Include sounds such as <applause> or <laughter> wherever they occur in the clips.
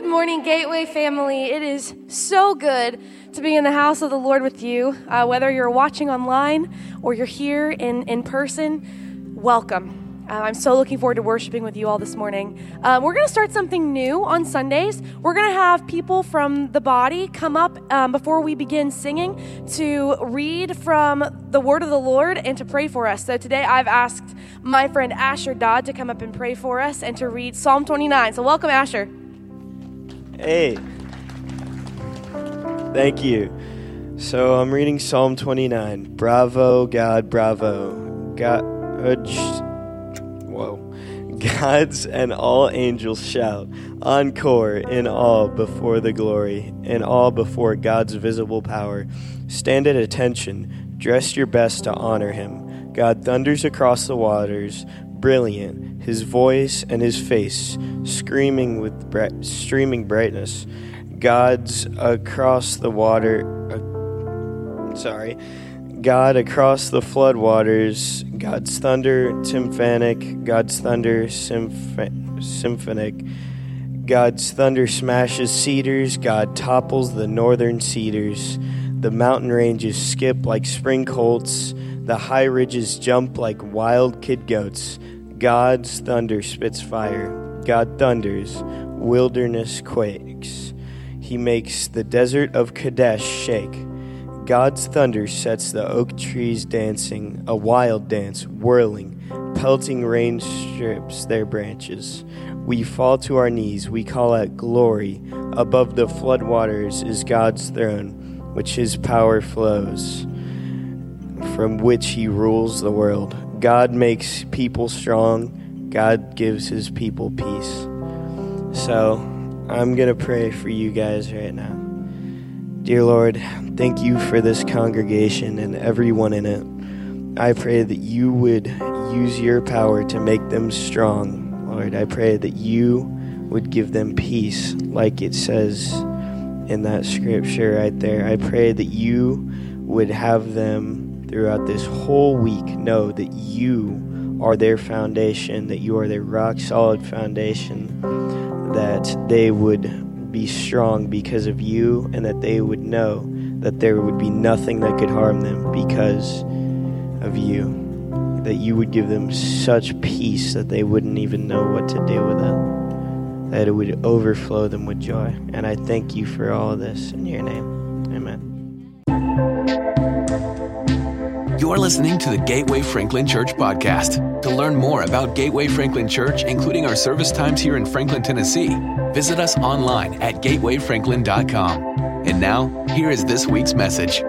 Good morning, Gateway family. It is so good to be in the house of the Lord with you. Uh, whether you're watching online or you're here in, in person, welcome. Uh, I'm so looking forward to worshiping with you all this morning. Uh, we're going to start something new on Sundays. We're going to have people from the body come up um, before we begin singing to read from the Word of the Lord and to pray for us. So today I've asked my friend Asher Dodd to come up and pray for us and to read Psalm 29. So welcome, Asher. Hey. Thank you. So I'm reading Psalm 29. Bravo, God, bravo. God, whoa. Gods and all angels shout, encore in awe before the glory, in awe before God's visible power. Stand at attention, dress your best to honor him. God thunders across the waters, brilliant, his voice and his face screaming with streaming brightness. God's across the water. Uh, sorry. God across the flood waters, God's thunder symphonic, God's thunder symph- symphonic, God's thunder smashes cedars, God topples the northern cedars. The mountain ranges skip like spring colts, the high ridges jump like wild kid goats. God's thunder spits fire. God thunders, wilderness quakes. He makes the desert of Kadesh shake. God's thunder sets the oak trees dancing, a wild dance, whirling, pelting rain strips their branches. We fall to our knees, we call out glory. Above the floodwaters is God's throne, which his power flows, from which he rules the world. God makes people strong. God gives his people peace. So I'm going to pray for you guys right now. Dear Lord, thank you for this congregation and everyone in it. I pray that you would use your power to make them strong. Lord, I pray that you would give them peace, like it says in that scripture right there. I pray that you would have them throughout this whole week know that you are their foundation, that you are their rock solid foundation, that they would be strong because of you, and that they would know that there would be nothing that could harm them because of you. That you would give them such peace that they wouldn't even know what to do with it. That it would overflow them with joy. And I thank you for all of this in your name. You're listening to the Gateway Franklin Church podcast. To learn more about Gateway Franklin Church, including our service times here in Franklin, Tennessee, visit us online at gatewayfranklin.com. And now, here is this week's message.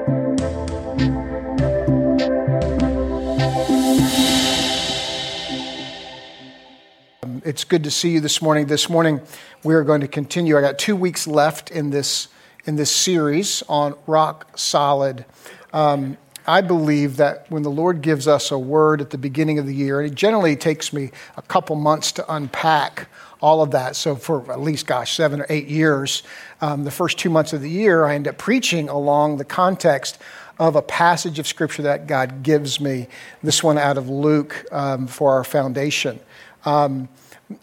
It's good to see you this morning. This morning, we are going to continue. I got two weeks left in this in this series on rock solid. Um, I believe that when the Lord gives us a word at the beginning of the year, and it generally takes me a couple months to unpack all of that. So, for at least, gosh, seven or eight years, um, the first two months of the year, I end up preaching along the context of a passage of Scripture that God gives me. This one out of Luke um, for our foundation. Um,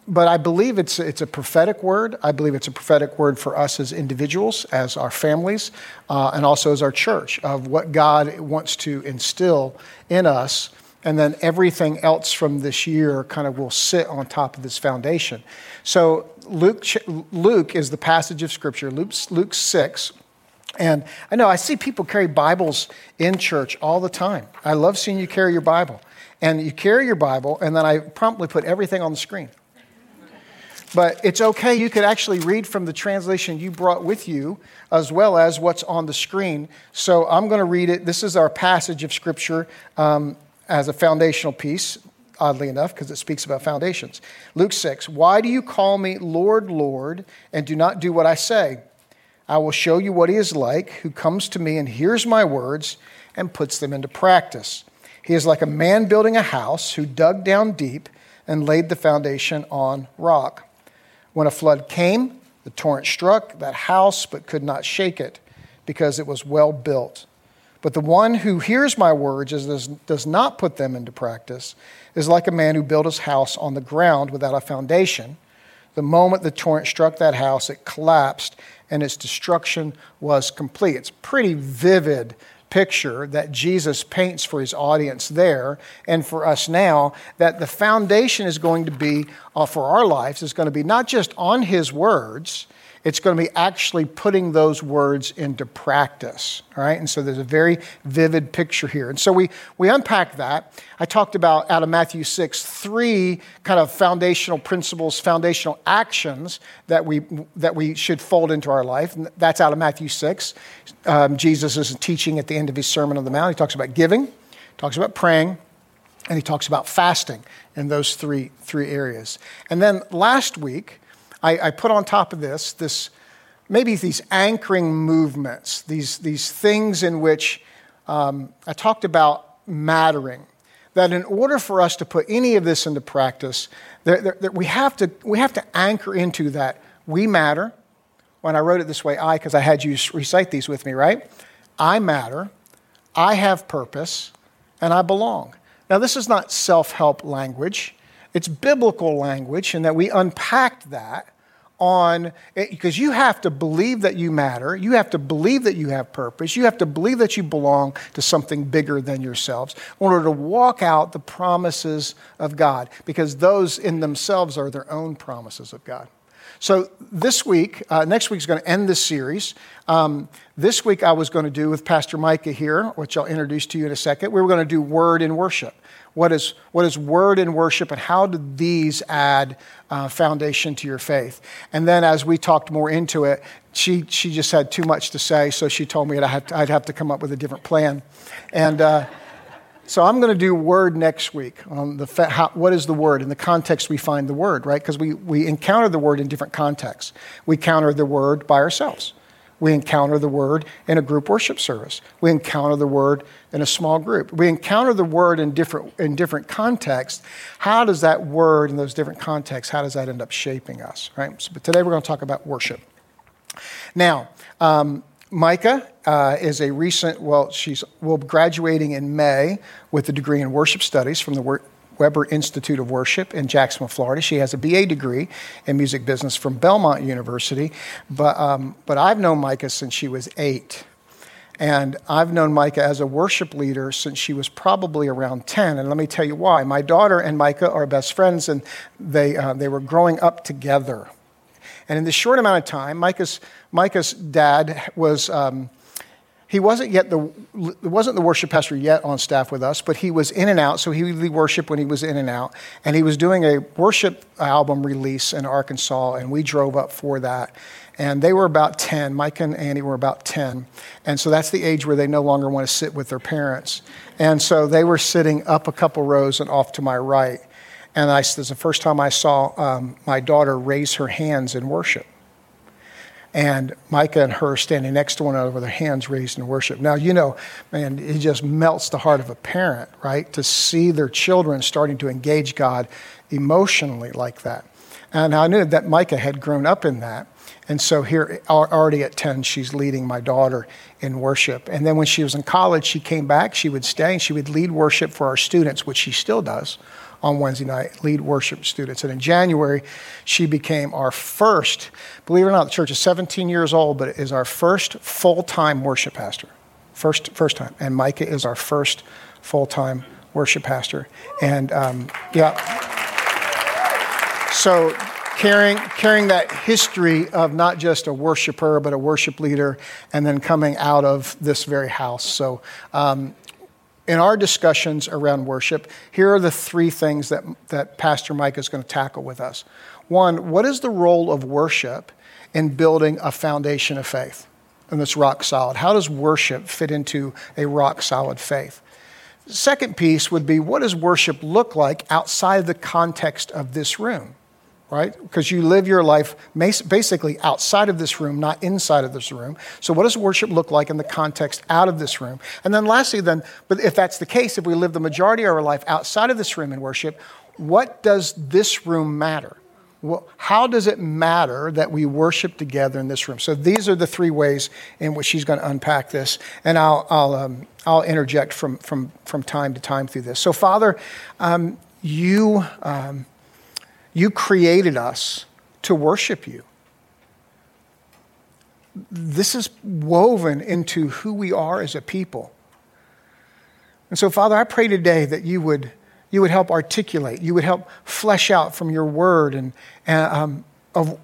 but I believe it's, it's a prophetic word. I believe it's a prophetic word for us as individuals, as our families, uh, and also as our church of what God wants to instill in us. And then everything else from this year kind of will sit on top of this foundation. So Luke, Luke is the passage of Scripture, Luke, Luke 6. And I know I see people carry Bibles in church all the time. I love seeing you carry your Bible. And you carry your Bible, and then I promptly put everything on the screen. But it's okay. You could actually read from the translation you brought with you as well as what's on the screen. So I'm going to read it. This is our passage of Scripture um, as a foundational piece, oddly enough, because it speaks about foundations. Luke 6 Why do you call me Lord, Lord, and do not do what I say? I will show you what he is like who comes to me and hears my words and puts them into practice. He is like a man building a house who dug down deep and laid the foundation on rock. When a flood came, the torrent struck that house but could not shake it because it was well built. But the one who hears my words and does not put them into practice is like a man who built his house on the ground without a foundation. The moment the torrent struck that house, it collapsed and its destruction was complete. It's pretty vivid picture that Jesus paints for his audience there and for us now that the foundation is going to be uh, for our lives is going to be not just on his words it's going to be actually putting those words into practice, right? And so there's a very vivid picture here. And so we, we unpack that. I talked about out of Matthew 6, three kind of foundational principles, foundational actions that we, that we should fold into our life. And that's out of Matthew 6. Um, Jesus is teaching at the end of his Sermon on the Mount. He talks about giving, talks about praying, and he talks about fasting in those three, three areas. And then last week, I, I put on top of this this maybe these anchoring movements, these, these things in which um, I talked about mattering. That in order for us to put any of this into practice, that we, have to, we have to anchor into that we matter. When I wrote it this way, I, because I had you recite these with me, right? I matter, I have purpose, and I belong. Now, this is not self help language. It's biblical language, and that we unpacked that on because you have to believe that you matter. You have to believe that you have purpose. You have to believe that you belong to something bigger than yourselves in order to walk out the promises of god because those in themselves are their own promises of god. So this week uh, next week is going to end this series. Um, this week i was going to do with pastor micah here which i'll introduce to you in a second. We were going to do word in worship what is, what is word and worship, and how do these add uh, foundation to your faith? And then as we talked more into it, she, she just had too much to say, so she told me that I had to, I'd have to come up with a different plan. And uh, so I'm going to do word next week on the how, what is the word in the context we find the word, right? Because we, we encounter the word in different contexts. We counter the word by ourselves. We encounter the word in a group worship service. We encounter the word in a small group. We encounter the word in different, in different contexts. How does that word in those different contexts, how does that end up shaping us, right? So, but today we're going to talk about worship. Now, um, Micah uh, is a recent, well, she's will graduating in May with a degree in worship studies from the Webber Institute of Worship in Jacksonville, Florida. She has a BA degree in music business from Belmont University. But, um, but I've known Micah since she was eight. And I've known Micah as a worship leader since she was probably around 10. And let me tell you why. My daughter and Micah are best friends, and they, uh, they were growing up together. And in this short amount of time, Micah's, Micah's dad was. Um, he wasn't yet the wasn't the worship pastor yet on staff with us, but he was in and out. So he would worship when he was in and out, and he was doing a worship album release in Arkansas, and we drove up for that. And they were about 10. Micah and Annie were about 10. And so that's the age where they no longer want to sit with their parents. And so they were sitting up a couple rows and off to my right. And I, this is the first time I saw um, my daughter raise her hands in worship and Micah and her standing next to one another with their hands raised in worship. Now, you know, man, it just melts the heart of a parent, right? To see their children starting to engage God emotionally like that. And I knew that Micah had grown up in that. And so here, already at 10, she's leading my daughter in worship. And then when she was in college, she came back, she would stay, and she would lead worship for our students, which she still does on Wednesday night, lead worship students. And in January, she became our first, believe it or not, the church is 17 years old, but is our first full time worship pastor. First, first time. And Micah is our first full time worship pastor. And um, yeah. So carrying, carrying that history of not just a worshiper, but a worship leader, and then coming out of this very house. So um, in our discussions around worship, here are the three things that, that Pastor Micah is going to tackle with us. One, what is the role of worship in building a foundation of faith? And that's rock solid. How does worship fit into a rock solid faith? second piece would be what does worship look like outside the context of this room? Right? Because you live your life basically outside of this room, not inside of this room. So, what does worship look like in the context out of this room? And then, lastly, then, but if that's the case, if we live the majority of our life outside of this room in worship, what does this room matter? How does it matter that we worship together in this room? So these are the three ways in which she's going to unpack this, and I'll I'll um, I'll interject from from from time to time through this. So Father, um, you um, you created us to worship you. This is woven into who we are as a people. And so, Father, I pray today that you would, you would help articulate, you would help flesh out from your word and, and um, of,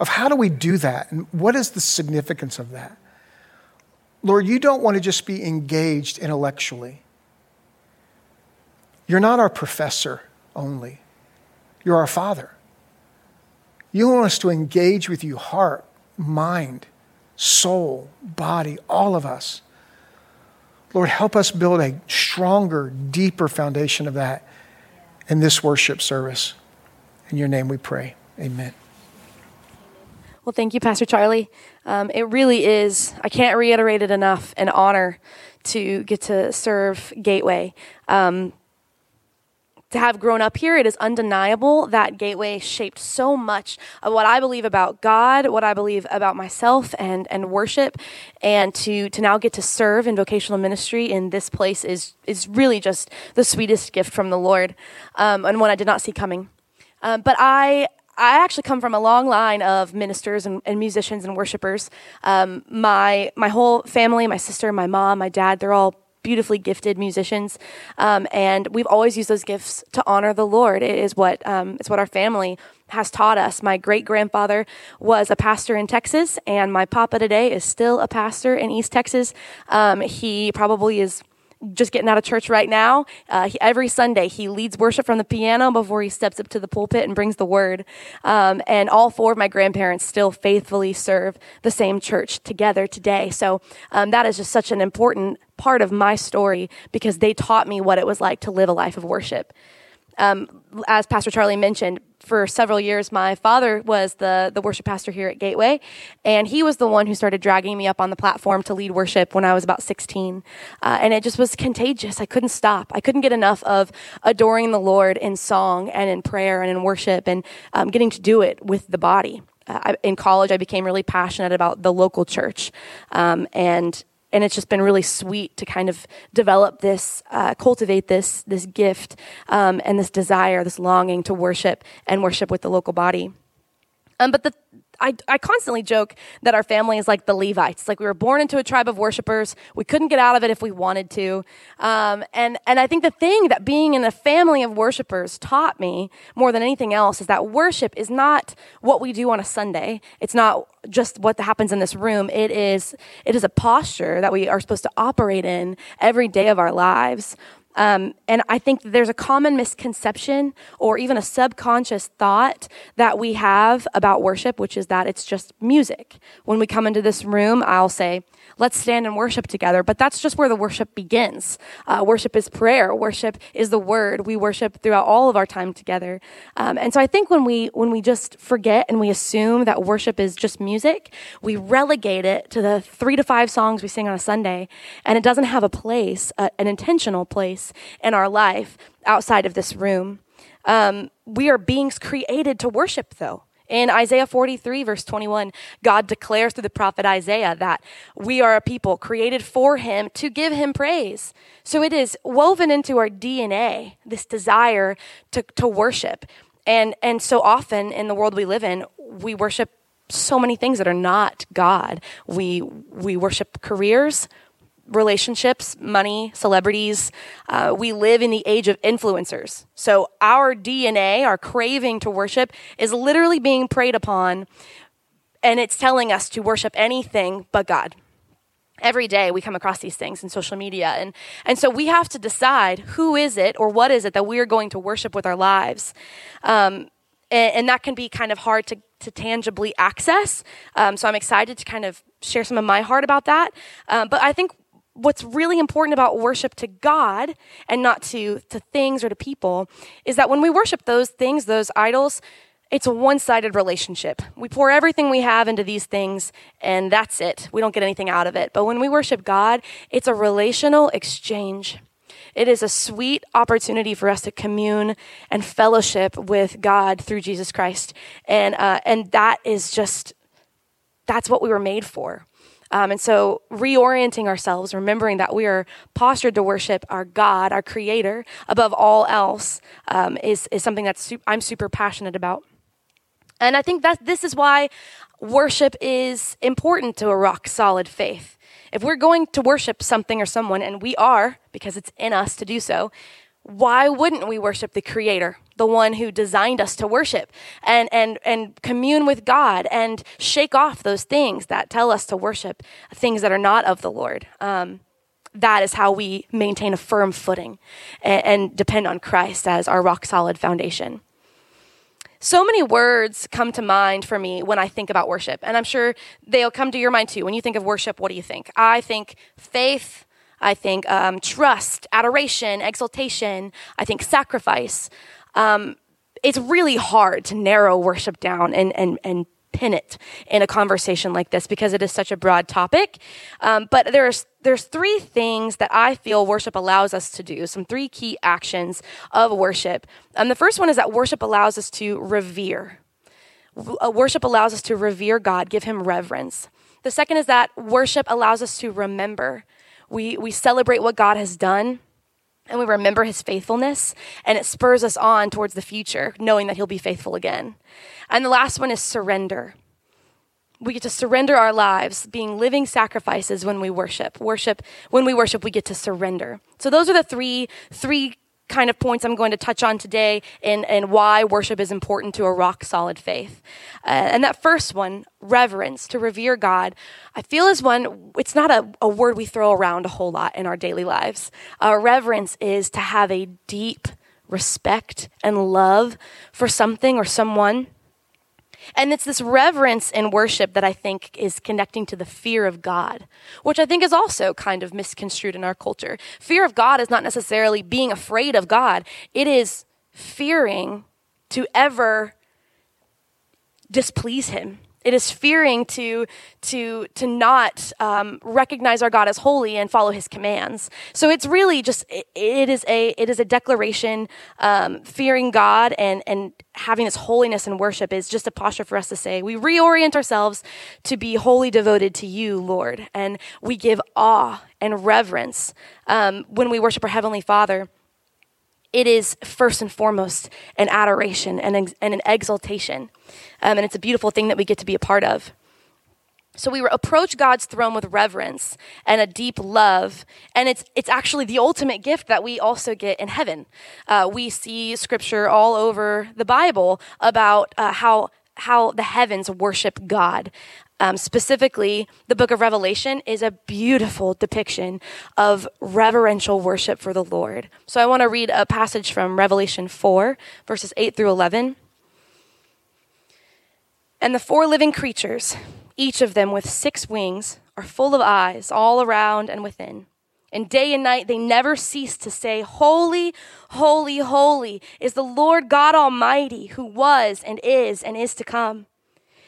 of how do we do that and what is the significance of that. Lord, you don't want to just be engaged intellectually. You're not our professor only, you're our Father. You want us to engage with you, heart, mind, soul, body, all of us. Lord, help us build a stronger, deeper foundation of that in this worship service. In your name we pray. Amen. Well, thank you, Pastor Charlie. Um, it really is, I can't reiterate it enough, an honor to get to serve Gateway. Um, to have grown up here, it is undeniable that Gateway shaped so much of what I believe about God, what I believe about myself and, and worship. And to, to now get to serve in vocational ministry in this place is, is really just the sweetest gift from the Lord um, and one I did not see coming. Um, but I, I actually come from a long line of ministers and, and musicians and worshipers. Um, my my whole family, my sister, my mom, my dad, they're all beautifully gifted musicians, um, and we've always used those gifts to honor the Lord. It is what um, it's what our family has taught us. My great grandfather was a pastor in Texas, and my papa today is still a pastor in East Texas. Um, he probably is just getting out of church right now. Uh, he, every Sunday, he leads worship from the piano before he steps up to the pulpit and brings the word. Um, and all four of my grandparents still faithfully serve the same church together today. So um, that is just such an important part of my story because they taught me what it was like to live a life of worship. Um, as Pastor Charlie mentioned, for several years, my father was the, the worship pastor here at Gateway, and he was the one who started dragging me up on the platform to lead worship when I was about 16. Uh, and it just was contagious. I couldn't stop. I couldn't get enough of adoring the Lord in song and in prayer and in worship and um, getting to do it with the body. Uh, I, in college, I became really passionate about the local church. Um, and and it's just been really sweet to kind of develop this, uh, cultivate this this gift um, and this desire, this longing to worship and worship with the local body. Um, but the I, I constantly joke that our family is like the Levites. Like we were born into a tribe of worshipers. We couldn't get out of it if we wanted to. Um, and, and I think the thing that being in a family of worshipers taught me more than anything else is that worship is not what we do on a Sunday. It's not just what happens in this room. It is, it is a posture that we are supposed to operate in every day of our lives. Um, and I think there's a common misconception or even a subconscious thought that we have about worship, which is that it's just music. When we come into this room, I'll say, let's stand and worship together. But that's just where the worship begins. Uh, worship is prayer. Worship is the word. We worship throughout all of our time together. Um, and so I think when we when we just forget and we assume that worship is just music, we relegate it to the three to five songs we sing on a Sunday, and it doesn't have a place, uh, an intentional place in our life outside of this room. Um, we are beings created to worship, though. In Isaiah 43, verse 21, God declares through the prophet Isaiah that we are a people created for him to give him praise. So it is woven into our DNA, this desire to, to worship. And, and so often in the world we live in, we worship so many things that are not God. We, we worship careers, relationships, money, celebrities. Uh, we live in the age of influencers. So our DNA, our craving to worship, is literally being preyed upon, and it's telling us to worship anything but God. Every day we come across these things in social media. And, and so we have to decide who is it or what is it that we are going to worship with our lives. Um, and, and, that can be kind of hard to, to tangibly access. Um, so I'm excited to kind of share some of my heart about that. Um, but I think what's really important about worship to God and not to, to things or to people is that when we worship those things, those idols, it's a one sided relationship. We pour everything we have into these things, and that's it. We don't get anything out of it. But when we worship God, it's a relational exchange. It is a sweet opportunity for us to commune and fellowship with God through Jesus Christ. And, uh, and that is just, that's what we were made for. Um, and so, reorienting ourselves, remembering that we are postured to worship our God, our Creator, above all else, um, is, is something that su- I'm super passionate about. And I think that this is why worship is important to a rock solid faith. If we're going to worship something or someone, and we are, because it's in us to do so, why wouldn't we worship the creator the one who designed us to worship and and and commune with god and shake off those things that tell us to worship things that are not of the lord um, that is how we maintain a firm footing and, and depend on christ as our rock solid foundation so many words come to mind for me when I think about worship, and I'm sure they'll come to your mind too. When you think of worship, what do you think? I think faith, I think um, trust, adoration, exaltation, I think sacrifice. Um, it's really hard to narrow worship down and, and, and pin it in a conversation like this because it is such a broad topic. Um, but there's there's three things that I feel worship allows us to do. Some three key actions of worship. And the first one is that worship allows us to revere. Uh, worship allows us to revere God, give Him reverence. The second is that worship allows us to remember. We we celebrate what God has done and we remember his faithfulness and it spurs us on towards the future knowing that he'll be faithful again. And the last one is surrender. We get to surrender our lives being living sacrifices when we worship. Worship when we worship we get to surrender. So those are the three three kind of points I'm going to touch on today and, and why worship is important to a rock solid faith. Uh, and that first one, reverence, to revere God, I feel is one, it's not a, a word we throw around a whole lot in our daily lives. Uh, reverence is to have a deep respect and love for something or someone and it's this reverence and worship that I think is connecting to the fear of God, which I think is also kind of misconstrued in our culture. Fear of God is not necessarily being afraid of God, it is fearing to ever displease Him. It is fearing to to to not um, recognize our God as holy and follow His commands. So it's really just it, it is a it is a declaration. Um, fearing God and and having this holiness and worship is just a posture for us to say we reorient ourselves to be wholly devoted to You, Lord, and we give awe and reverence um, when we worship our heavenly Father it is first and foremost an adoration and, and an exaltation. Um, and it's a beautiful thing that we get to be a part of. So we approach God's throne with reverence and a deep love, and it's it's actually the ultimate gift that we also get in heaven. Uh, we see scripture all over the Bible about uh, how how the heavens worship God. Um, specifically, the book of Revelation is a beautiful depiction of reverential worship for the Lord. So I want to read a passage from Revelation 4, verses 8 through 11. And the four living creatures, each of them with six wings, are full of eyes all around and within. And day and night they never cease to say, Holy, holy, holy is the Lord God Almighty, who was and is and is to come.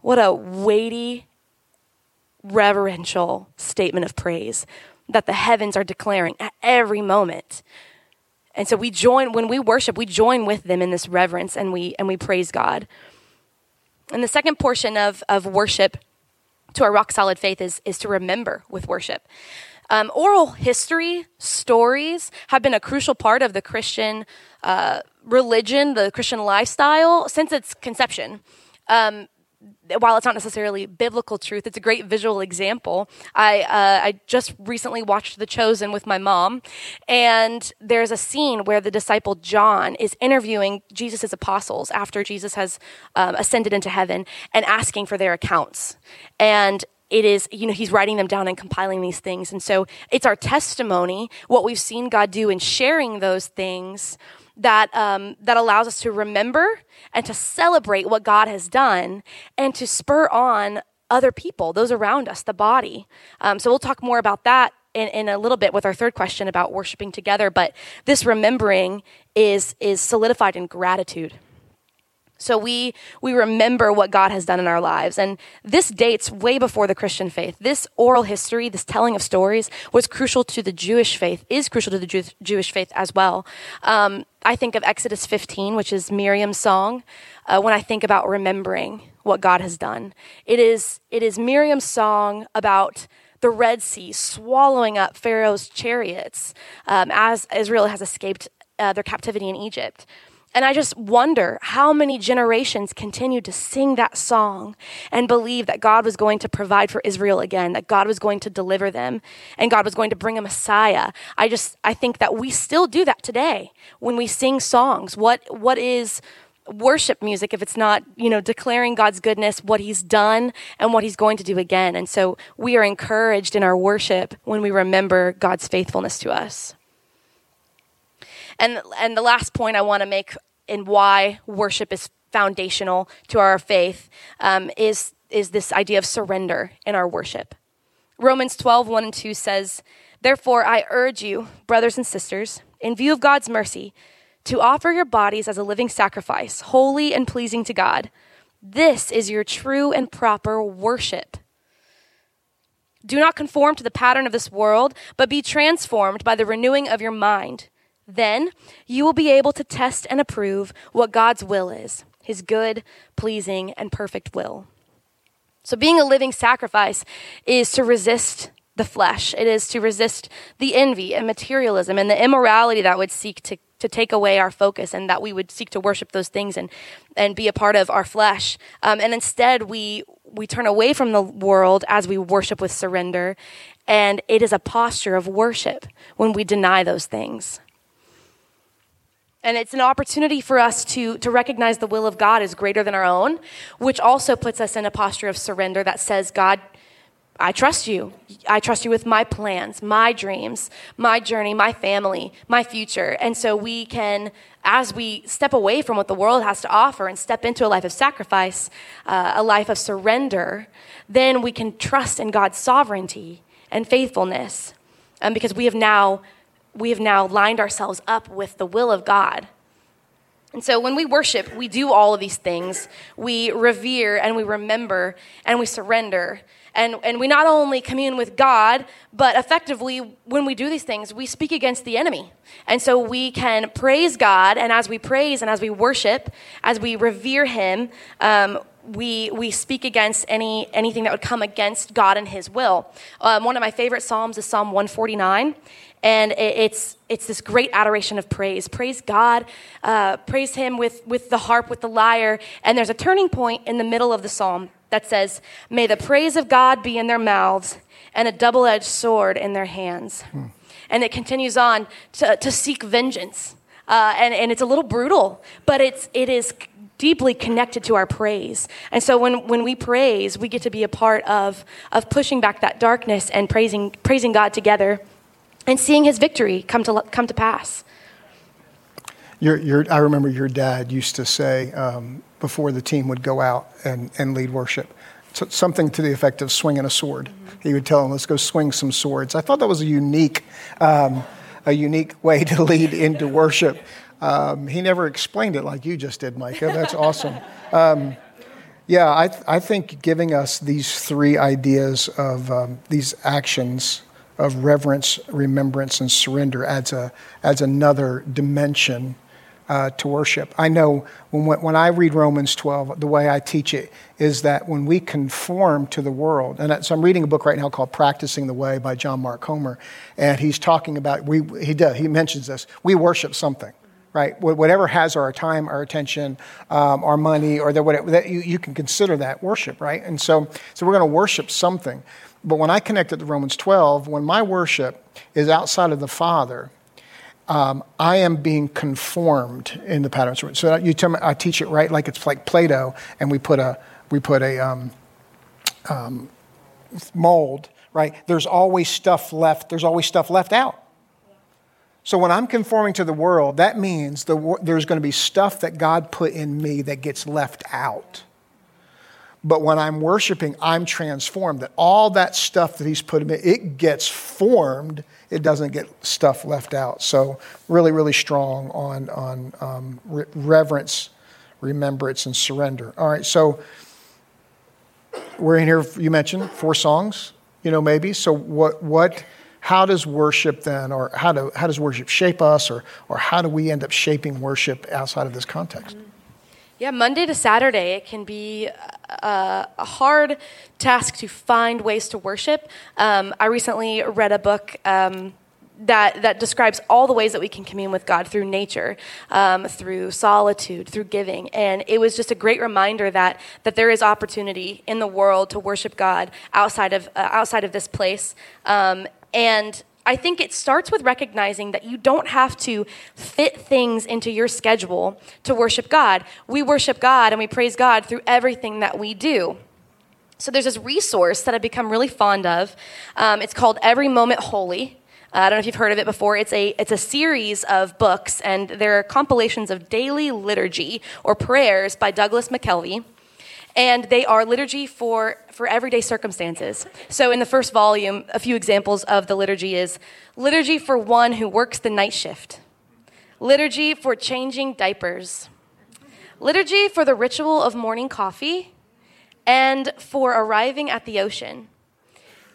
What a weighty, reverential statement of praise that the heavens are declaring at every moment. And so we join when we worship, we join with them in this reverence and we and we praise God. And the second portion of, of worship to our rock solid faith is, is to remember with worship. Um, oral history, stories have been a crucial part of the Christian uh, religion, the Christian lifestyle since its conception. Um, while it's not necessarily biblical truth, it's a great visual example. I uh, I just recently watched The Chosen with my mom, and there's a scene where the disciple John is interviewing Jesus' apostles after Jesus has um, ascended into heaven and asking for their accounts. And it is, you know, he's writing them down and compiling these things. And so it's our testimony, what we've seen God do in sharing those things that, um, that allows us to remember and to celebrate what God has done and to spur on other people, those around us, the body. Um, so we'll talk more about that in, in a little bit with our third question about worshiping together. But this remembering is, is solidified in gratitude. So we we remember what God has done in our lives, and this dates way before the Christian faith. This oral history, this telling of stories, was crucial to the Jewish faith. Is crucial to the Jew- Jewish faith as well. Um, I think of Exodus 15, which is Miriam's song, uh, when I think about remembering what God has done. It is it is Miriam's song about the Red Sea swallowing up Pharaoh's chariots um, as Israel has escaped uh, their captivity in Egypt. And I just wonder how many generations continued to sing that song and believe that God was going to provide for Israel again, that God was going to deliver them, and God was going to bring a Messiah. I just I think that we still do that today when we sing songs. What what is worship music if it's not, you know, declaring God's goodness, what he's done and what he's going to do again. And so we are encouraged in our worship when we remember God's faithfulness to us. And and the last point I want to make in why worship is foundational to our faith um, is is this idea of surrender in our worship. Romans 12, 1 and 2 says, Therefore, I urge you, brothers and sisters, in view of God's mercy, to offer your bodies as a living sacrifice, holy and pleasing to God. This is your true and proper worship. Do not conform to the pattern of this world, but be transformed by the renewing of your mind then you will be able to test and approve what God's will is, his good, pleasing, and perfect will. So, being a living sacrifice is to resist the flesh, it is to resist the envy and materialism and the immorality that would seek to, to take away our focus and that we would seek to worship those things and, and be a part of our flesh. Um, and instead, we, we turn away from the world as we worship with surrender. And it is a posture of worship when we deny those things. And it's an opportunity for us to, to recognize the will of God is greater than our own, which also puts us in a posture of surrender that says, God, I trust you. I trust you with my plans, my dreams, my journey, my family, my future. And so we can, as we step away from what the world has to offer and step into a life of sacrifice, uh, a life of surrender, then we can trust in God's sovereignty and faithfulness. Um, because we have now we have now lined ourselves up with the will of God. And so when we worship, we do all of these things. We revere and we remember and we surrender. And, and we not only commune with God, but effectively, when we do these things, we speak against the enemy. And so we can praise God, and as we praise and as we worship, as we revere Him, um, we, we speak against any, anything that would come against God and His will. Um, one of my favorite Psalms is Psalm 149 and it's it's this great adoration of praise. Praise god uh, praise him with with the harp with the lyre. And there's a turning point in the middle of the psalm that says may the praise of god be in their mouths and a double-edged sword in their hands. Hmm. and it continues on to, to seek vengeance. Uh, and, and it's a little brutal but it's it is deeply connected to our praise. And so when, when we praise, we get to be a part of, of pushing back that darkness and praising, praising God together and seeing his victory come to, come to pass. Your, your, I remember your dad used to say um, before the team would go out and, and lead worship, something to the effect of swinging a sword. Mm-hmm. He would tell them, let's go swing some swords. I thought that was a unique, um, a unique way to lead into worship. Um, he never explained it like you just did, Micah. That's awesome. Um, yeah, I, I think giving us these three ideas of um, these actions of reverence, remembrance, and surrender adds, a, adds another dimension uh, to worship. I know when, when I read Romans 12, the way I teach it is that when we conform to the world, and so I'm reading a book right now called Practicing the Way by John Mark Comer, and he's talking about, we, he, does, he mentions this, we worship something right? Whatever has our time, our attention, um, our money, or the, whatever, that you, you can consider that worship, right? And so, so we're going to worship something. But when I connect it to Romans 12, when my worship is outside of the Father, um, I am being conformed in the patterns. So you tell me, I teach it right, like it's like Play-Doh, and we put a we put a um, um, mold. Right? There's always stuff left. There's always stuff left out. So when I'm conforming to the world, that means the, there's going to be stuff that God put in me that gets left out. But when I'm worshiping, I'm transformed. That all that stuff that He's put in me, it gets formed. It doesn't get stuff left out. So really, really strong on on um, re- reverence, remembrance and surrender. All right, so we're in here, you mentioned four songs, you know, maybe. So, what, what, how does worship then, or how, do, how does worship shape us, or, or how do we end up shaping worship outside of this context? Yeah, Monday to Saturday, it can be a, a hard task to find ways to worship. Um, I recently read a book. Um, that, that describes all the ways that we can commune with God through nature, um, through solitude, through giving. And it was just a great reminder that, that there is opportunity in the world to worship God outside of, uh, outside of this place. Um, and I think it starts with recognizing that you don't have to fit things into your schedule to worship God. We worship God and we praise God through everything that we do. So there's this resource that I've become really fond of. Um, it's called Every Moment Holy. Uh, I don't know if you've heard of it before. It's a, it's a series of books, and they're compilations of daily liturgy or prayers by Douglas McKelvey. And they are liturgy for, for everyday circumstances. So, in the first volume, a few examples of the liturgy is liturgy for one who works the night shift, liturgy for changing diapers, liturgy for the ritual of morning coffee, and for arriving at the ocean.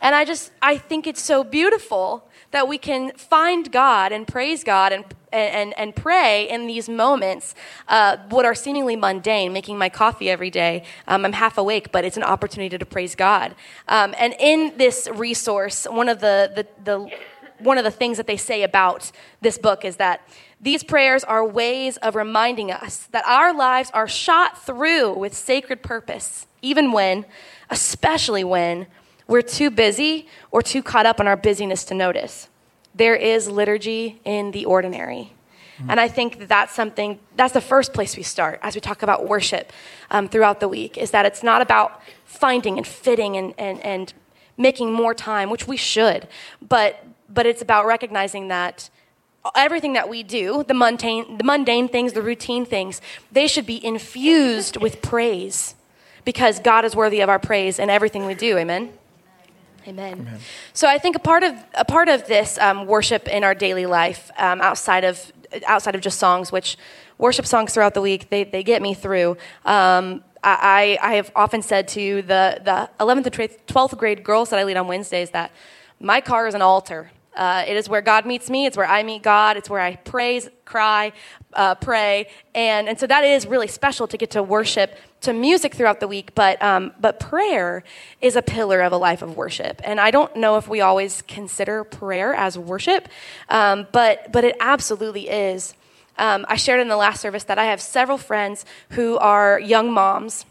And I just, I think it's so beautiful that we can find God and praise God and, and, and pray in these moments, uh, what are seemingly mundane, making my coffee every day. Um, I'm half awake, but it's an opportunity to praise God. Um, and in this resource, one of the, the, the one of the things that they say about this book is that these prayers are ways of reminding us that our lives are shot through with sacred purpose, even when, especially when, we're too busy or too caught up in our busyness to notice. There is liturgy in the ordinary. Mm-hmm. And I think that that's something, that's the first place we start as we talk about worship um, throughout the week, is that it's not about finding and fitting and, and, and making more time, which we should, but, but it's about recognizing that everything that we do, the mundane, the mundane things, the routine things, they should be infused with praise because God is worthy of our praise in everything we do. Amen? Amen. Amen. So I think a part of a part of this um, worship in our daily life, um, outside of outside of just songs, which worship songs throughout the week, they, they get me through. Um, I, I have often said to the, the 11th and 12th grade girls that I lead on Wednesdays that my car is an altar. Uh, it is where God meets me. It's where I meet God. It's where I praise, cry, uh, pray, and and so that is really special to get to worship to music throughout the week. But um, but prayer is a pillar of a life of worship, and I don't know if we always consider prayer as worship, um, but but it absolutely is. Um, I shared in the last service that I have several friends who are young moms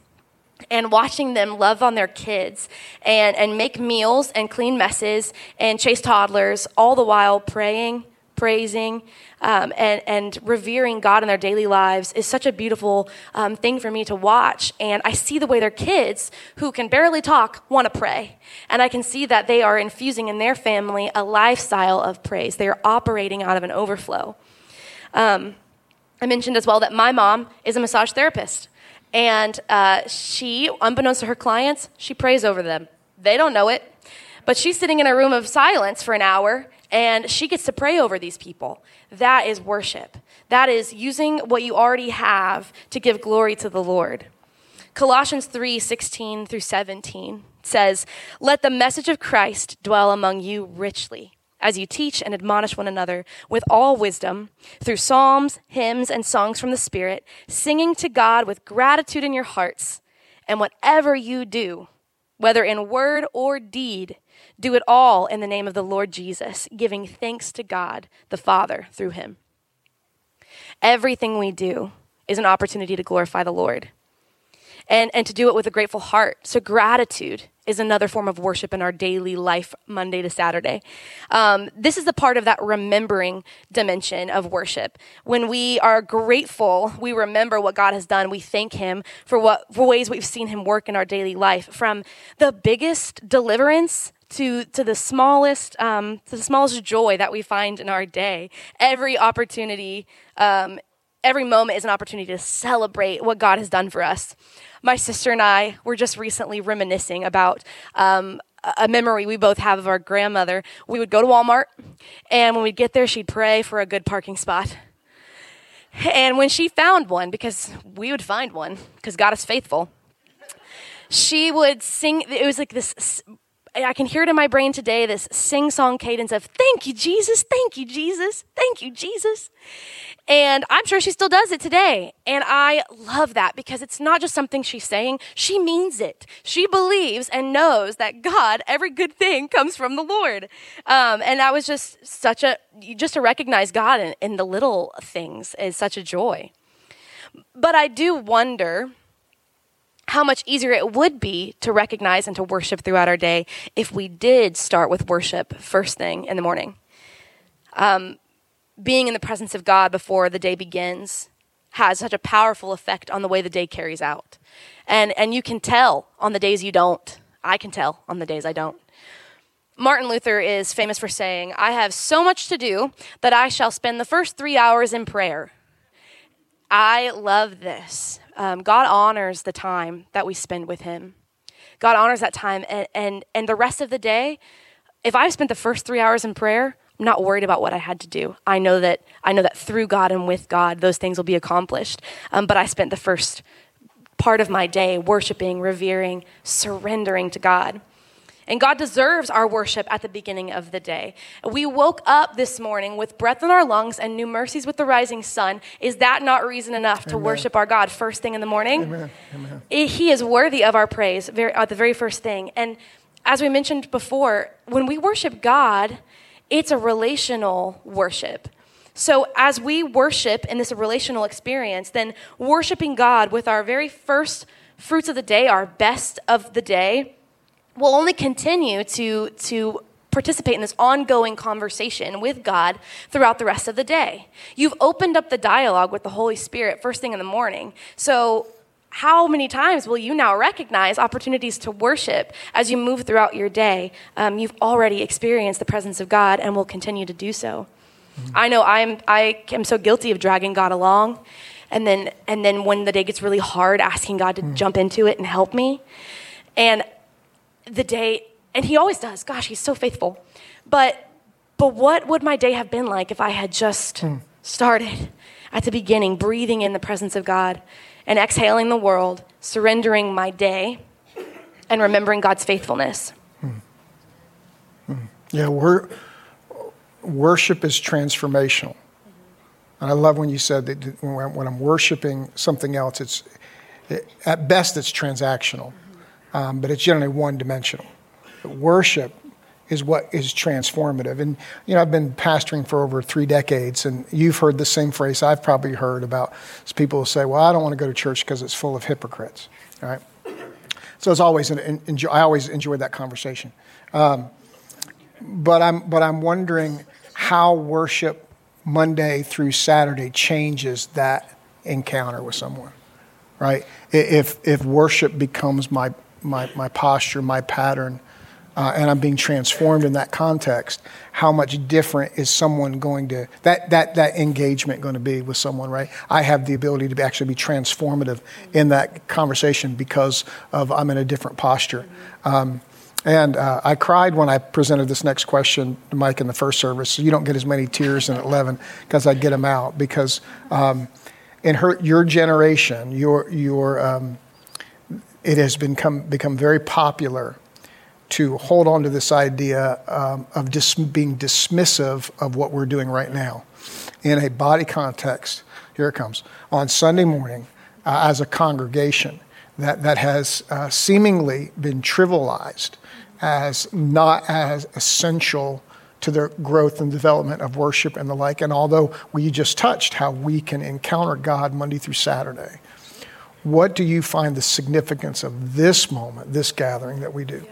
and watching them love on their kids and, and make meals and clean messes and chase toddlers, all the while praying, praising, um, and, and revering God in their daily lives is such a beautiful um, thing for me to watch. And I see the way their kids, who can barely talk, want to pray. And I can see that they are infusing in their family a lifestyle of praise. They are operating out of an overflow. Um, I mentioned as well that my mom is a massage therapist. And uh, she, unbeknownst to her clients, she prays over them. They don't know it. But she's sitting in a room of silence for an hour and she gets to pray over these people. That is worship. That is using what you already have to give glory to the Lord. Colossians 3 16 through 17 says, Let the message of Christ dwell among you richly as you teach and admonish one another with all wisdom through psalms, hymns, and songs from the Spirit, singing to God with gratitude in your hearts. And whatever you do, whether in word or deed, do it all in the name of the Lord Jesus, giving thanks to God the Father through him. Everything we do is an opportunity to glorify the Lord and, and to do it with a grateful heart. So, gratitude is another form of worship in our daily life, Monday to Saturday. Um, this is the part of that remembering dimension of worship. When we are grateful, we remember what God has done. We thank Him for what for ways we've seen Him work in our daily life, from the biggest deliverance to to the smallest um, to the smallest joy that we find in our day. Every opportunity. Um, every moment is an opportunity to celebrate what God has done for us my sister and I were just recently reminiscing about um, a memory we both have of our grandmother. We would go to Walmart, and when we'd get there, she'd pray for a good parking spot. And when she found one, because we would find one, because God is faithful, she would sing. It was like this I can hear it in my brain today this sing song cadence of thank you, Jesus, thank you, Jesus, thank you, Jesus. And I'm sure she still does it today. And I love that because it's not just something she's saying, she means it. She believes and knows that God, every good thing comes from the Lord. Um, and that was just such a, just to recognize God in, in the little things is such a joy. But I do wonder how much easier it would be to recognize and to worship throughout our day if we did start with worship first thing in the morning. Um, being in the presence of God before the day begins has such a powerful effect on the way the day carries out. And, and you can tell on the days you don't. I can tell on the days I don't. Martin Luther is famous for saying, I have so much to do that I shall spend the first three hours in prayer. I love this um, God honors the time that we spend with Him. God honors that time, and, and and the rest of the day, if I've spent the first three hours in prayer, I'm not worried about what I had to do. I know that I know that through God and with God, those things will be accomplished. Um, but I spent the first part of my day worshiping, revering, surrendering to God. And God deserves our worship at the beginning of the day. We woke up this morning with breath in our lungs and new mercies with the rising sun. Is that not reason enough to Amen. worship our God first thing in the morning? Amen. Amen. He is worthy of our praise very, at uh, the very first thing. And as we mentioned before, when we worship God, it's a relational worship. So, as we worship in this relational experience, then worshiping God with our very first fruits of the day, our best of the day, will only continue to, to participate in this ongoing conversation with God throughout the rest of the day. You've opened up the dialogue with the Holy Spirit first thing in the morning. So, how many times will you now recognize opportunities to worship as you move throughout your day? Um, you've already experienced the presence of God and will continue to do so. Mm-hmm. I know I'm, I am so guilty of dragging God along. And then, and then when the day gets really hard, asking God to mm-hmm. jump into it and help me. And the day, and he always does. Gosh, he's so faithful. But but what would my day have been like if I had just hmm. started at the beginning, breathing in the presence of God and exhaling the world, surrendering my day, and remembering God's faithfulness? Hmm. Hmm. Yeah, we're, worship is transformational. And I love when you said that when I'm worshiping something else, it's at best it's transactional um, but it's generally one dimensional. Worship is what is transformative. And, you know, I've been pastoring for over three decades, and you've heard the same phrase I've probably heard about people who say, well, I don't want to go to church because it's full of hypocrites, right? So it's always, an, enjoy, I always enjoy that conversation. Um, but, I'm, but I'm wondering how worship Monday through Saturday changes that encounter with someone, right? If, if worship becomes my my, my posture, my pattern, uh, and I'm being transformed in that context, how much different is someone going to that that that engagement going to be with someone, right? I have the ability to be, actually be transformative in that conversation because of I'm in a different posture. Um, and uh, I cried when I presented this next question to Mike in the first service. So you don't get as many tears in 11 because I get them out because um, in her, your generation, your your um, it has become, become very popular to hold on to this idea um, of dis- being dismissive of what we're doing right now. In a body context, here it comes, on Sunday morning uh, as a congregation that, that has uh, seemingly been trivialized as not as essential to the growth and development of worship and the like. And although we just touched how we can encounter God Monday through Saturday, what do you find the significance of this moment, this gathering that we do?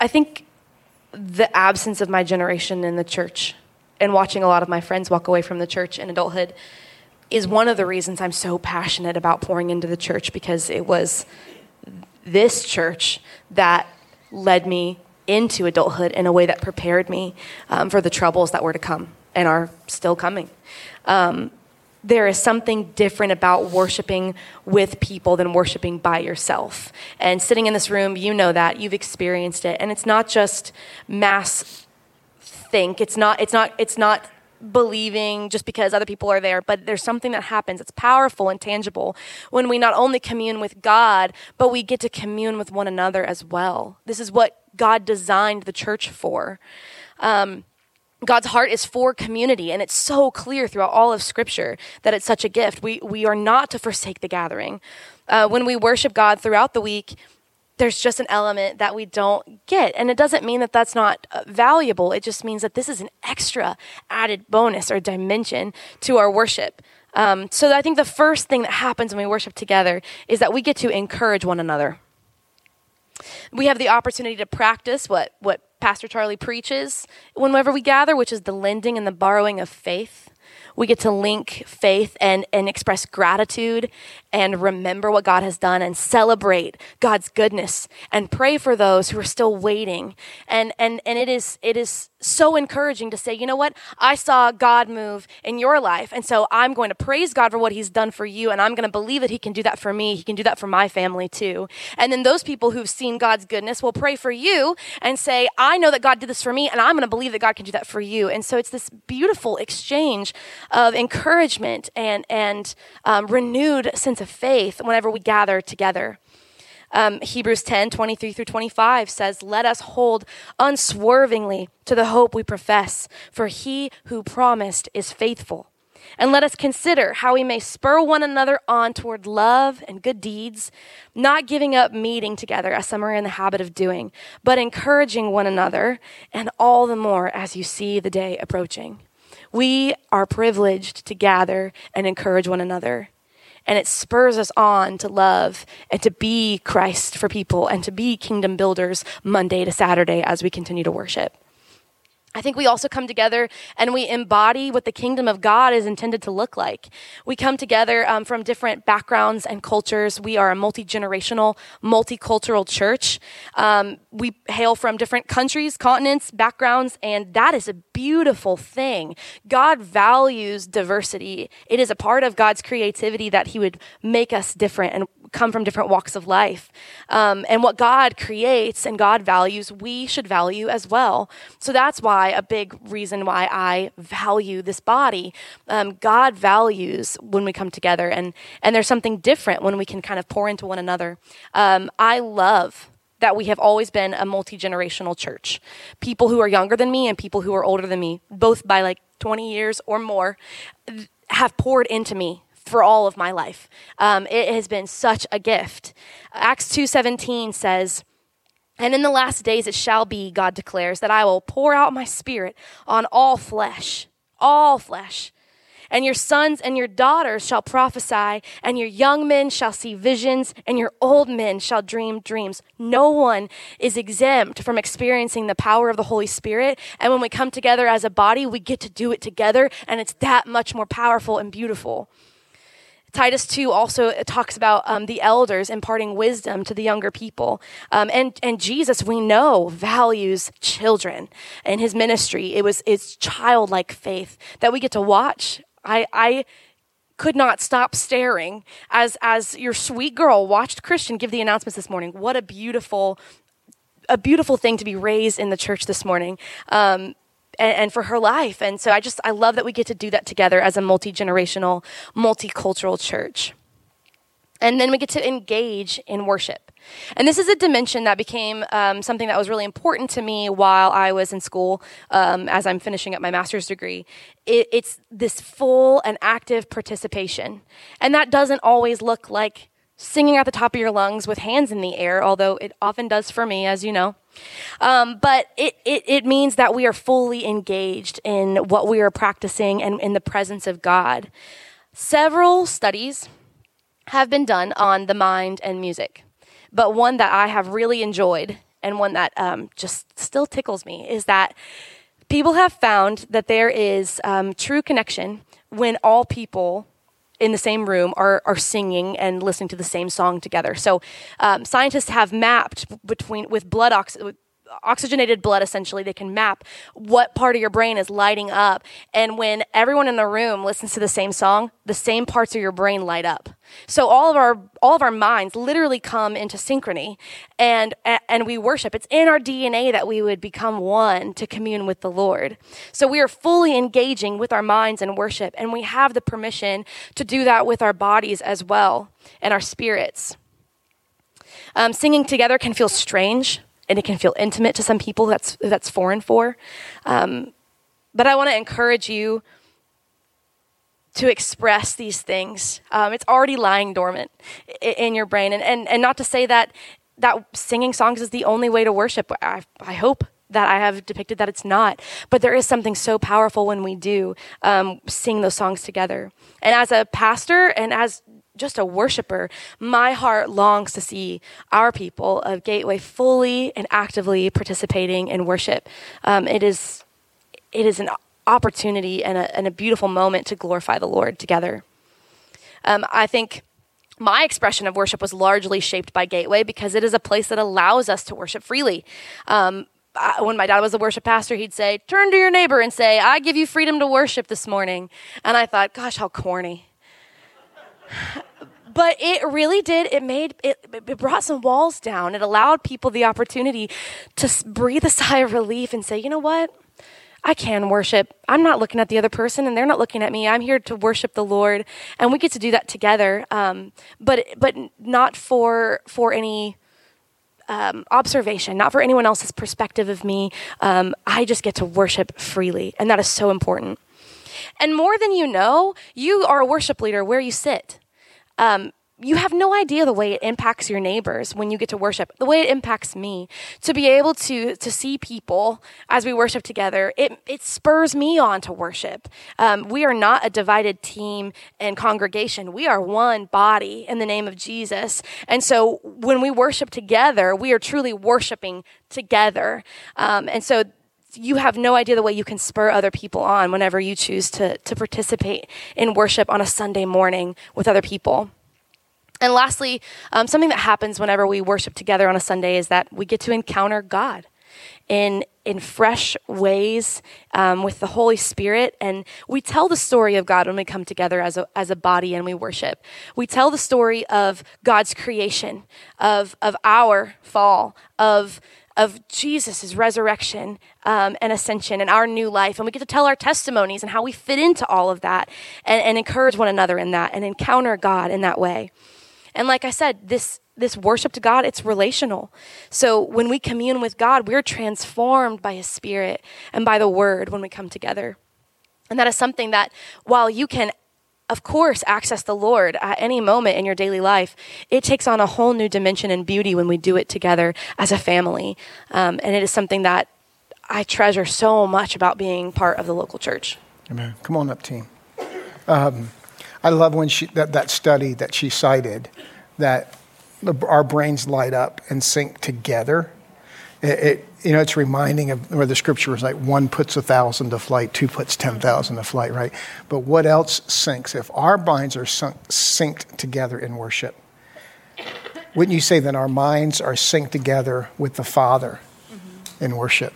I think the absence of my generation in the church and watching a lot of my friends walk away from the church in adulthood is one of the reasons I'm so passionate about pouring into the church because it was this church that led me into adulthood in a way that prepared me um, for the troubles that were to come and are still coming. Um, there is something different about worshiping with people than worshiping by yourself. And sitting in this room, you know that, you've experienced it. And it's not just mass think, it's not, it's not, it's not believing just because other people are there, but there's something that happens. It's powerful and tangible when we not only commune with God, but we get to commune with one another as well. This is what God designed the church for. Um, God's heart is for community, and it's so clear throughout all of Scripture that it's such a gift. We, we are not to forsake the gathering. Uh, when we worship God throughout the week, there's just an element that we don't get. And it doesn't mean that that's not uh, valuable. It just means that this is an extra added bonus or dimension to our worship. Um, so I think the first thing that happens when we worship together is that we get to encourage one another. We have the opportunity to practice what, what Pastor Charlie preaches whenever we gather, which is the lending and the borrowing of faith. We get to link faith and, and express gratitude and remember what God has done and celebrate God's goodness and pray for those who are still waiting. And, and, and it is, it is so encouraging to say, you know what? I saw God move in your life. And so I'm going to praise God for what he's done for you. And I'm going to believe that he can do that for me. He can do that for my family too. And then those people who've seen God's goodness will pray for you and say, I know that God did this for me. And I'm going to believe that God can do that for you. And so it's this beautiful exchange of encouragement and, and um, renewed sense of faith whenever we gather together. Um, Hebrews 10 23 through 25 says, Let us hold unswervingly to the hope we profess, for he who promised is faithful. And let us consider how we may spur one another on toward love and good deeds, not giving up meeting together as some are in the habit of doing, but encouraging one another, and all the more as you see the day approaching. We are privileged to gather and encourage one another and it spurs us on to love and to be Christ for people and to be kingdom builders Monday to Saturday as we continue to worship. I think we also come together and we embody what the kingdom of God is intended to look like. We come together um, from different backgrounds and cultures. We are a multi generational, multicultural church. Um, we hail from different countries, continents, backgrounds, and that is a beautiful thing. God values diversity. It is a part of God's creativity that He would make us different and come from different walks of life. Um, and what God creates and God values, we should value as well. So that's why a big reason why I value this body. Um, God values when we come together, and, and there's something different when we can kind of pour into one another. Um, I love that we have always been a multi generational church. People who are younger than me and people who are older than me, both by like 20 years or more, have poured into me for all of my life. Um, it has been such a gift. Acts 2:17 says, "And in the last days it shall be, God declares, that I will pour out my spirit on all flesh, all flesh." And your sons and your daughters shall prophesy, and your young men shall see visions, and your old men shall dream dreams. No one is exempt from experiencing the power of the Holy Spirit. And when we come together as a body, we get to do it together, and it's that much more powerful and beautiful. Titus 2 also talks about um, the elders imparting wisdom to the younger people. Um, and, and Jesus, we know, values children in his ministry. It was it's childlike faith that we get to watch. I, I could not stop staring as, as your sweet girl watched Christian give the announcements this morning. What a beautiful a beautiful thing to be raised in the church this morning. Um, and, and, for her life. And so I just, I love that we get to do that together as a multi generational, multicultural church. And then we get to engage in worship. And this is a dimension that became um, something that was really important to me while I was in school um, as I'm finishing up my master's degree. It, it's this full and active participation. And that doesn't always look like singing at the top of your lungs with hands in the air, although it often does for me, as you know. Um, but it, it, it means that we are fully engaged in what we are practicing and in the presence of God. Several studies have been done on the mind and music, but one that I have really enjoyed and one that um, just still tickles me is that people have found that there is um, true connection when all people in the same room are, are singing and listening to the same song together. So um, scientists have mapped between with blood oxygen oxygenated blood essentially they can map what part of your brain is lighting up. And when everyone in the room listens to the same song the same parts of your brain light up. So all of our all of our minds literally come into synchrony and and we worship. It's in our DNA that we would become one to commune with the Lord. So we are fully engaging with our minds in worship and we have the permission to do that with our bodies as well and our spirits. Um, singing together can feel strange and it can feel intimate to some people that's that's foreign for um, but i want to encourage you to express these things um, it's already lying dormant in your brain and, and, and not to say that that singing songs is the only way to worship i, I hope that I have depicted that it's not. But there is something so powerful when we do um, sing those songs together. And as a pastor and as just a worshiper, my heart longs to see our people of Gateway fully and actively participating in worship. Um, it is it is an opportunity and a, and a, beautiful moment to glorify the Lord together. Um, I think my expression of worship was largely shaped by Gateway because it is a place that allows us to worship freely. Um, I, when my dad was a worship pastor, he'd say, Turn to your neighbor and say, I give you freedom to worship this morning. And I thought, Gosh, how corny but it really did it made it, it brought some walls down it allowed people the opportunity to breathe a <laughs> sigh of relief and say you know what I can worship. I'm not looking at the other person, and they're not looking at me. I'm here to worship the Lord, and we get to do that together. Um, but but not for for any um, observation, not for anyone else's perspective of me. Um, I just get to worship freely, and that is so important. And more than you know, you are a worship leader where you sit um, you have no idea the way it impacts your neighbors when you get to worship. The way it impacts me to be able to to see people as we worship together it, it spurs me on to worship. Um, we are not a divided team and congregation. We are one body in the name of jesus. And so when we worship together we are truly worshiping together. Um, and so you have no idea the way you can spur other people on whenever you choose to, to participate in worship on a Sunday morning with other people. And lastly, um, something that happens whenever we worship together on a Sunday is that we get to encounter God in in fresh ways um, with the Holy Spirit, and we tell the story of God when we come together as a as a body and we worship. We tell the story of God's creation, of of our fall, of of Jesus' resurrection um, and ascension and our new life. And we get to tell our testimonies and how we fit into all of that and, and encourage one another in that and encounter God in that way. And like I said, this this worship to God, it's relational. So when we commune with God, we're transformed by His Spirit and by the Word when we come together. And that is something that while you can of course, access the Lord at any moment in your daily life. It takes on a whole new dimension and beauty when we do it together as a family. Um, and it is something that I treasure so much about being part of the local church. Amen. Come on up, team. Um, I love when she, that, that study that she cited that our brains light up and sync together. It, it, you know, it's reminding of where the scripture is like one puts a thousand to flight, two puts 10,000 to flight, right? But what else syncs? If our minds are sunk, synced together in worship, wouldn't you say that our minds are synced together with the Father mm-hmm. in worship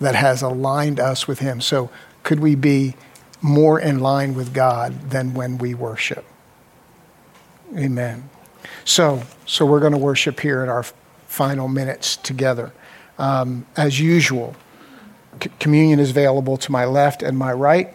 that has aligned us with Him? So could we be more in line with God than when we worship? Amen. So, so we're going to worship here in our final minutes together. Um, as usual, c- communion is available to my left and my right.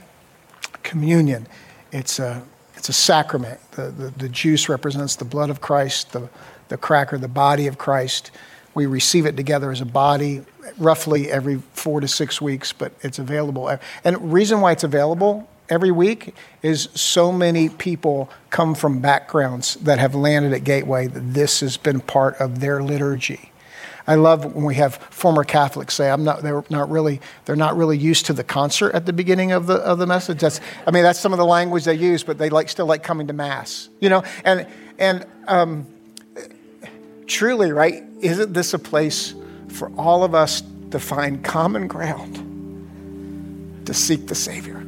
Communion, it's a, it's a sacrament. The, the, the juice represents the blood of Christ, the, the cracker, the body of Christ. We receive it together as a body roughly every four to six weeks, but it's available. And the reason why it's available every week is so many people come from backgrounds that have landed at Gateway that this has been part of their liturgy. I love when we have former Catholics say, "I'm not." They're not really. They're not really used to the concert at the beginning of the of the message. That's. I mean, that's some of the language they use, but they like still like coming to mass. You know, and and um, truly, right? Isn't this a place for all of us to find common ground to seek the Savior?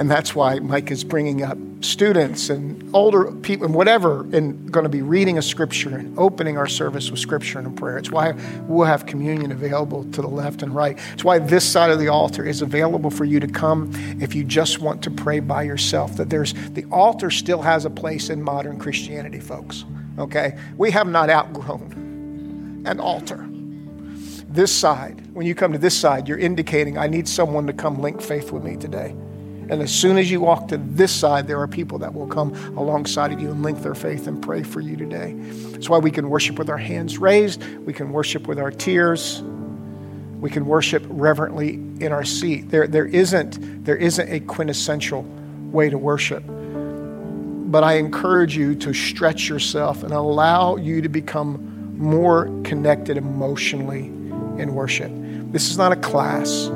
And that's why Mike is bringing up students and older people and whatever, and going to be reading a scripture and opening our service with scripture and a prayer. It's why we'll have communion available to the left and right. It's why this side of the altar is available for you to come if you just want to pray by yourself. That there's the altar still has a place in modern Christianity, folks. Okay? We have not outgrown an altar. This side, when you come to this side, you're indicating, I need someone to come link faith with me today. And as soon as you walk to this side, there are people that will come alongside of you and link their faith and pray for you today. That's why we can worship with our hands raised, we can worship with our tears, we can worship reverently in our seat. There, there, isn't, there isn't a quintessential way to worship. But I encourage you to stretch yourself and allow you to become more connected emotionally in worship. This is not a class.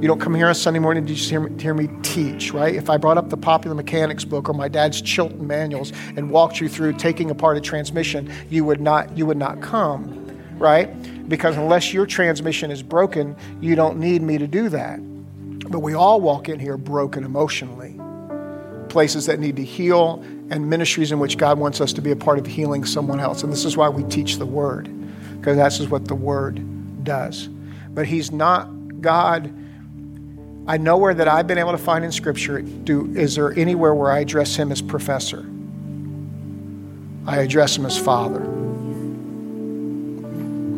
You don't come here on Sunday morning to just hear me, hear me teach, right? If I brought up the Popular Mechanics book or my dad's Chilton manuals and walked you through taking apart a transmission, you would not, you would not come, right? Because unless your transmission is broken, you don't need me to do that. But we all walk in here broken emotionally. Places that need to heal and ministries in which God wants us to be a part of healing someone else. And this is why we teach the Word, because that's what the Word does. But He's not God I nowhere that I've been able to find in Scripture do is there anywhere where I address him as professor. I address him as father.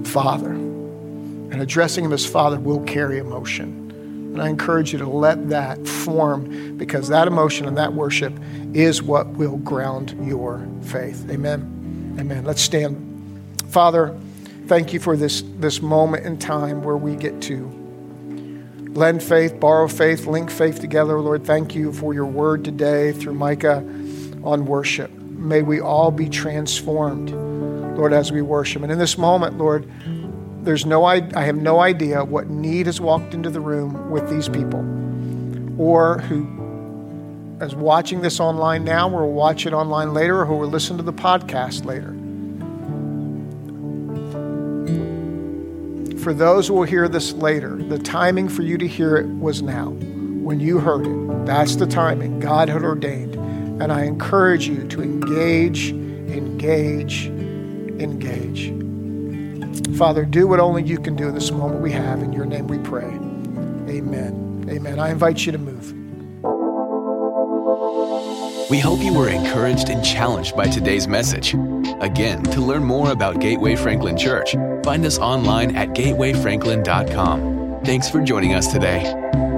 Father. And addressing him as father will carry emotion. And I encourage you to let that form because that emotion and that worship is what will ground your faith. Amen. Amen. Let's stand. Father, thank you for this, this moment in time where we get to lend faith, borrow faith, link faith together. Lord, thank you for your word today through Micah on worship. May we all be transformed, Lord, as we worship. And in this moment, Lord, there's no I have no idea what need has walked into the room with these people or who is watching this online now or will watch it online later or who will listen to the podcast later. For those who will hear this later, the timing for you to hear it was now. When you heard it, that's the timing God had ordained. And I encourage you to engage, engage, engage. Father, do what only you can do in this moment we have. In your name we pray. Amen. Amen. I invite you to move. We hope you were encouraged and challenged by today's message. Again, to learn more about Gateway Franklin Church, find us online at gatewayfranklin.com. Thanks for joining us today.